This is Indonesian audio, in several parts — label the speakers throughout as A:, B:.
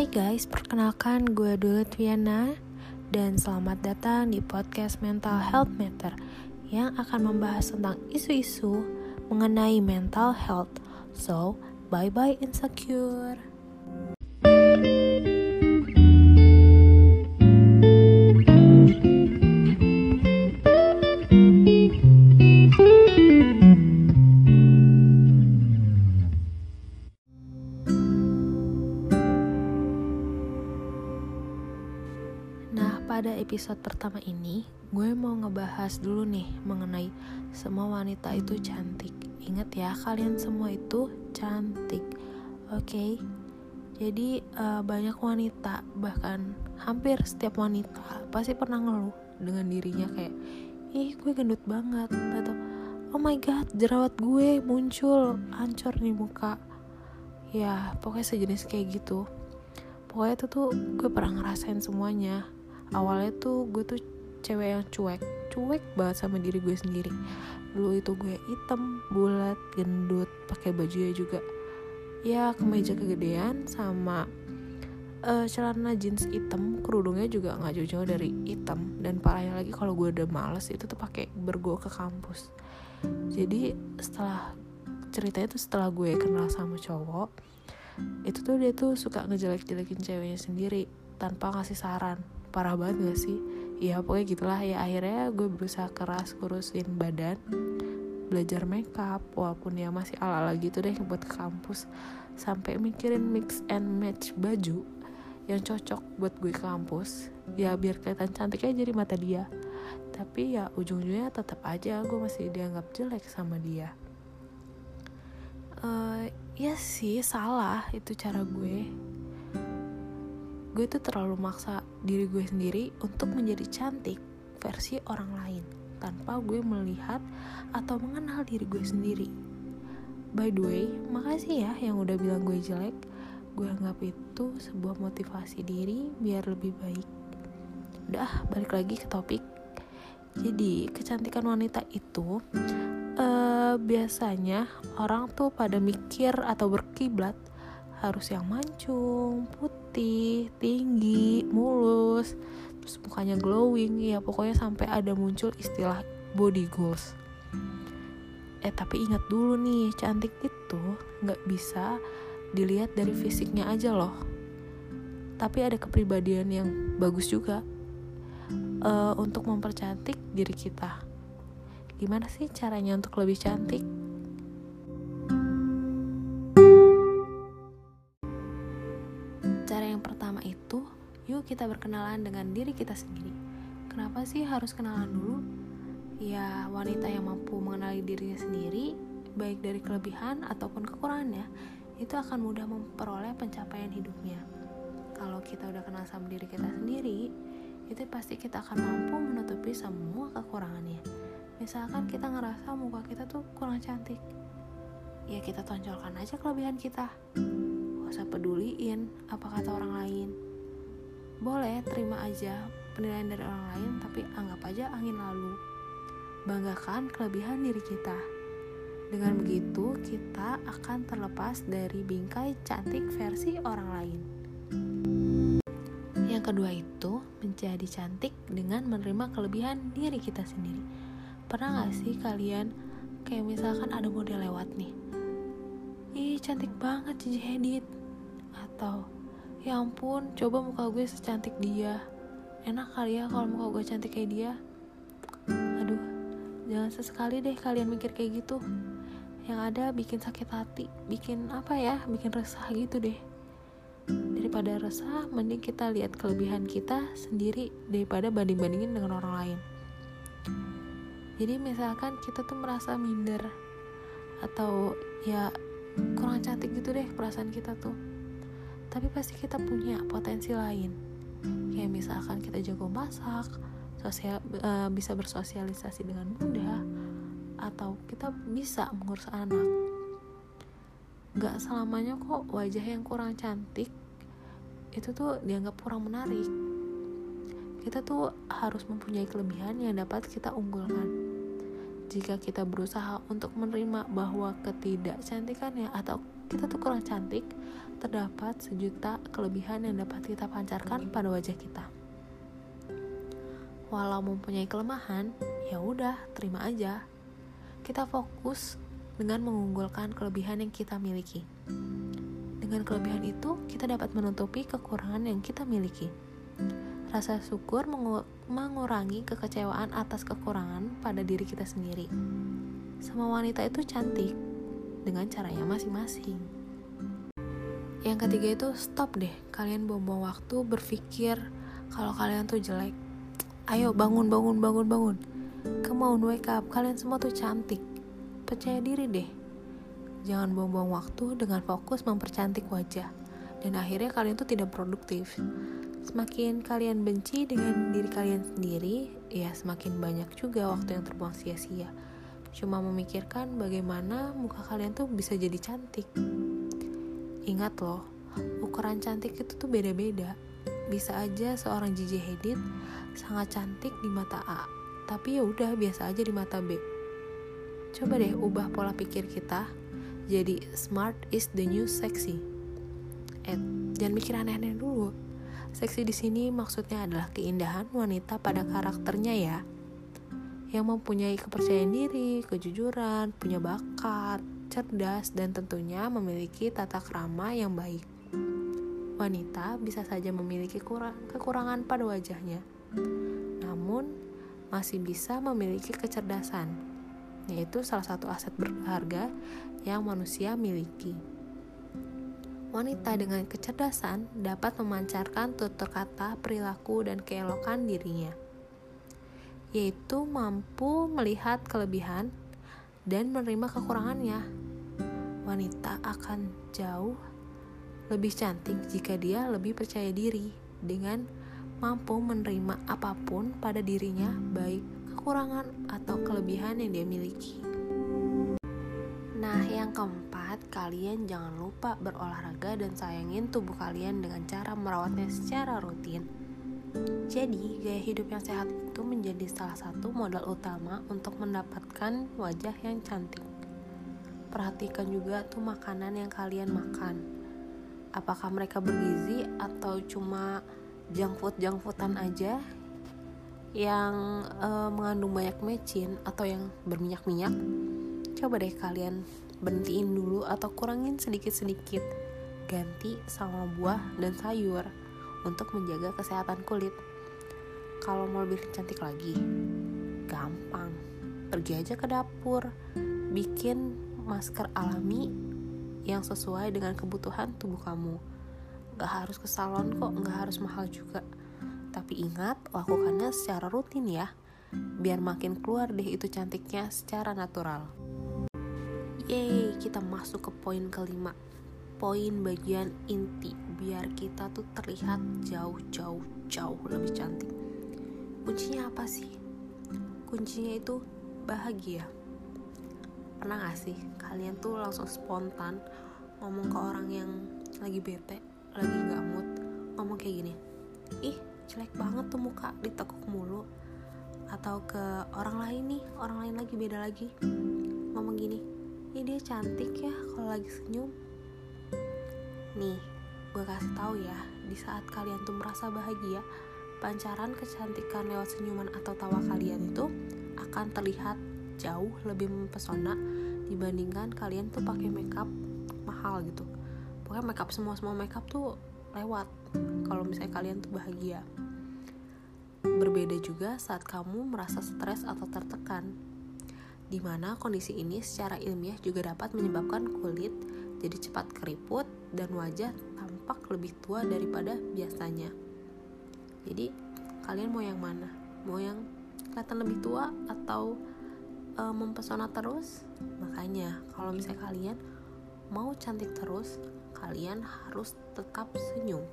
A: Hai guys, perkenalkan gue Dulu Twiana dan selamat datang di podcast Mental Health Matter yang akan membahas tentang isu-isu mengenai mental health. So, bye-bye insecure. Episode pertama ini, gue mau ngebahas dulu nih mengenai semua wanita itu cantik. Ingat ya, kalian semua itu cantik. Oke. Jadi uh, banyak wanita, bahkan hampir setiap wanita pasti pernah ngeluh dengan dirinya kayak, "Ih, gue gendut banget." atau "Oh my god, jerawat gue muncul, hancur nih muka." Ya, pokoknya sejenis kayak gitu. Pokoknya itu tuh gue pernah ngerasain semuanya awalnya tuh gue tuh cewek yang cuek. Cuek banget sama diri gue sendiri. Dulu itu gue hitam bulat gendut pakai bajunya juga ya kemeja kegedean sama uh, celana jeans hitam. Kerudungnya juga nggak jauh-jauh dari hitam. Dan parahnya lagi kalau gue udah males itu tuh pakai bergo ke kampus. Jadi setelah ceritanya tuh setelah gue kenal sama cowok itu tuh dia tuh suka ngejelek-jelekin ceweknya sendiri tanpa ngasih saran parah banget gak sih? Ya pokoknya gitulah. Ya akhirnya gue berusaha keras kurusin badan belajar makeup walaupun ya masih ala-ala gitu deh buat ke kampus. Sampai mikirin mix and match baju yang cocok buat gue ke kampus. Ya biar kelihatan cantik aja di mata dia. Tapi ya ujung-ujungnya tetap aja gue masih dianggap jelek sama dia. Uh, ya sih salah itu cara gue gue tuh terlalu maksa diri gue sendiri untuk menjadi cantik versi orang lain tanpa gue melihat atau mengenal diri gue sendiri. By the way, makasih ya yang udah bilang gue jelek. Gue anggap itu sebuah motivasi diri biar lebih baik. Udah, balik lagi ke topik. Jadi, kecantikan wanita itu uh, biasanya orang tuh pada mikir atau berkiblat harus yang mancung, putih, tinggi, mulus, terus mukanya glowing, ya pokoknya sampai ada muncul istilah body goals. Eh tapi ingat dulu nih, cantik itu nggak bisa dilihat dari fisiknya aja loh. Tapi ada kepribadian yang bagus juga uh, untuk mempercantik diri kita. Gimana sih caranya untuk lebih cantik? Kita berkenalan dengan diri kita sendiri. Kenapa sih harus kenalan dulu? Ya, wanita yang mampu mengenali dirinya sendiri, baik dari kelebihan ataupun kekurangannya, itu akan mudah memperoleh pencapaian hidupnya. Kalau kita udah kenal sama diri kita sendiri, itu pasti kita akan mampu menutupi semua kekurangannya. Misalkan kita ngerasa muka kita tuh kurang cantik, ya kita tonjolkan aja kelebihan kita. Gak usah peduliin apa kata orang lain boleh terima aja penilaian dari orang lain, tapi anggap aja angin lalu. Banggakan kelebihan diri kita. Dengan begitu, kita akan terlepas dari bingkai cantik versi orang lain. Yang kedua itu, menjadi cantik dengan menerima kelebihan diri kita sendiri. Pernah gak sih kalian, kayak misalkan ada model lewat nih, ih cantik banget Cici Hedit, atau ya ampun coba muka gue secantik dia. Enak kali ya kalau muka gue cantik kayak dia. Aduh jangan sesekali deh kalian mikir kayak gitu. Yang ada bikin sakit hati bikin apa ya bikin resah gitu deh. Daripada resah mending kita lihat kelebihan kita sendiri daripada banding-bandingin dengan orang lain. Jadi misalkan kita tuh merasa minder atau ya kurang cantik gitu deh perasaan kita tuh tapi pasti kita punya potensi lain. Kayak misalkan kita jago masak sosial uh, bisa bersosialisasi dengan mudah atau kita bisa mengurus anak. Gak selamanya kok wajah yang kurang cantik itu tuh dianggap kurang menarik. Kita tuh harus mempunyai kelebihan yang dapat kita unggulkan jika kita berusaha untuk menerima bahwa ketidakcantikannya atau kita tuh kurang cantik, terdapat sejuta kelebihan yang dapat kita pancarkan pada wajah kita. Walau mempunyai kelemahan, ya udah, terima aja. Kita fokus dengan mengunggulkan kelebihan yang kita miliki. Dengan kelebihan itu, kita dapat menutupi kekurangan yang kita miliki. Rasa syukur mengurangi kekecewaan atas kekurangan pada diri kita sendiri. Semua wanita itu cantik dengan caranya masing-masing. Yang ketiga itu stop deh kalian buang-buang waktu berpikir kalau kalian tuh jelek. Ayo bangun bangun bangun bangun. Come on wake up, kalian semua tuh cantik. Percaya diri deh. Jangan buang-buang waktu dengan fokus mempercantik wajah. Dan akhirnya kalian tuh tidak produktif Semakin kalian benci dengan diri kalian sendiri, ya semakin banyak juga waktu yang terbuang sia-sia. Cuma memikirkan bagaimana muka kalian tuh bisa jadi cantik. Ingat loh, ukuran cantik itu tuh beda-beda. Bisa aja seorang Gigi Hadid sangat cantik di mata A, tapi ya udah biasa aja di mata B. Coba deh ubah pola pikir kita jadi smart is the new sexy. Eh, jangan mikir aneh-aneh dulu Seksi di sini maksudnya adalah keindahan wanita pada karakternya ya. Yang mempunyai kepercayaan diri, kejujuran, punya bakat, cerdas, dan tentunya memiliki tata krama yang baik. Wanita bisa saja memiliki kurang, kekurangan pada wajahnya, namun masih bisa memiliki kecerdasan, yaitu salah satu aset berharga yang manusia miliki. Wanita dengan kecerdasan dapat memancarkan tutur kata, perilaku, dan keelokan dirinya, yaitu mampu melihat kelebihan dan menerima kekurangannya. Wanita akan jauh lebih cantik jika dia lebih percaya diri dengan mampu menerima apa pun pada dirinya, baik kekurangan atau kelebihan yang dia miliki. Nah, yang keempat kalian jangan lupa berolahraga dan sayangin tubuh kalian dengan cara merawatnya secara rutin. Jadi, gaya hidup yang sehat itu menjadi salah satu modal utama untuk mendapatkan wajah yang cantik. Perhatikan juga tuh makanan yang kalian makan. Apakah mereka bergizi atau cuma junk food junk foodan aja yang uh, mengandung banyak mecin atau yang berminyak-minyak? Coba deh kalian berhentiin dulu atau kurangin sedikit-sedikit. Ganti sama buah dan sayur untuk menjaga kesehatan kulit. Kalau mau lebih cantik lagi gampang. Pergi aja ke dapur. Bikin masker alami yang sesuai dengan kebutuhan tubuh kamu. Gak harus ke salon kok gak harus mahal juga. Tapi ingat lakukannya secara rutin ya. Biar makin keluar deh itu cantiknya secara natural Yeay, kita masuk ke poin kelima. Poin bagian inti Biar kita tuh terlihat jauh-jauh jauh lebih cantik. Kuncinya apa sih? Kuncinya itu bahagia. Pernah gak sih kalian tuh langsung spontan Ngomong ke orang yang lagi bete Lagi gak mood Ngomong kayak gini Ih jelek banget tuh muka ditekuk mulu. Atau ke orang lain nih Orang lain lagi beda lagi Ngomong gini ya dia cantik ya kalau lagi senyum. Nih gue kasih tahu ya di saat kalian tuh merasa bahagia pancaran kecantikan lewat senyuman atau tawa kalian itu akan terlihat jauh lebih mempesona dibandingkan kalian tuh pakai makeup mahal gitu. Pokoknya makeup semua semua makeup tuh lewat kalau misalnya kalian tuh bahagia. Berbeda juga saat kamu merasa stres atau tertekan di mana kondisi ini secara ilmiah juga dapat menyebabkan kulit jadi cepat keriput dan wajah tampak lebih tua daripada biasanya. Jadi, kalian mau yang mana? Mau yang kelihatan lebih tua atau e, mempesona terus? Makanya, kalau misalnya kalian mau cantik terus, kalian harus tetap senyum.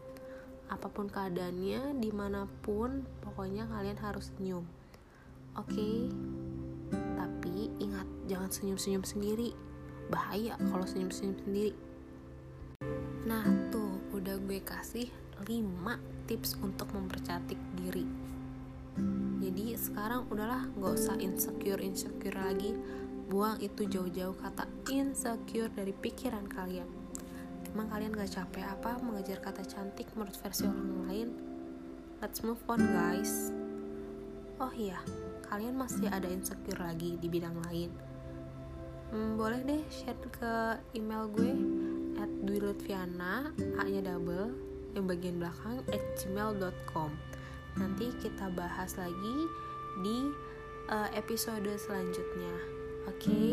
A: Apa pun keadaannya, di mana pun, pokoknya kalian harus senyum. Oke, okay? Ingat, jangan senyum-senyum sendiri. Bahaya kalau senyum-senyum sendiri. Nah, tuh udah gue kasih 5 tips untuk mempercantik diri. Jadi sekarang udahlah nggak usah insecure insecure lagi buang itu jauh-jauh kata insecure dari pikiran kalian emang kalian gak capek apa mengejar kata cantik menurut versi orang lain let's move on guys oh iya kalian masih ada insecure lagi di bidang lain? Hmm, boleh deh share ke email gue at dwilutviana a nya double yang bagian belakang at gmail.com nanti kita bahas lagi di uh, episode selanjutnya. Oke? Okay?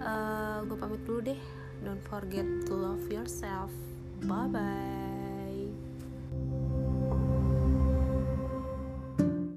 A: uh, eh, gue pamit dulu deh. Don't forget to love yourself. Bye bye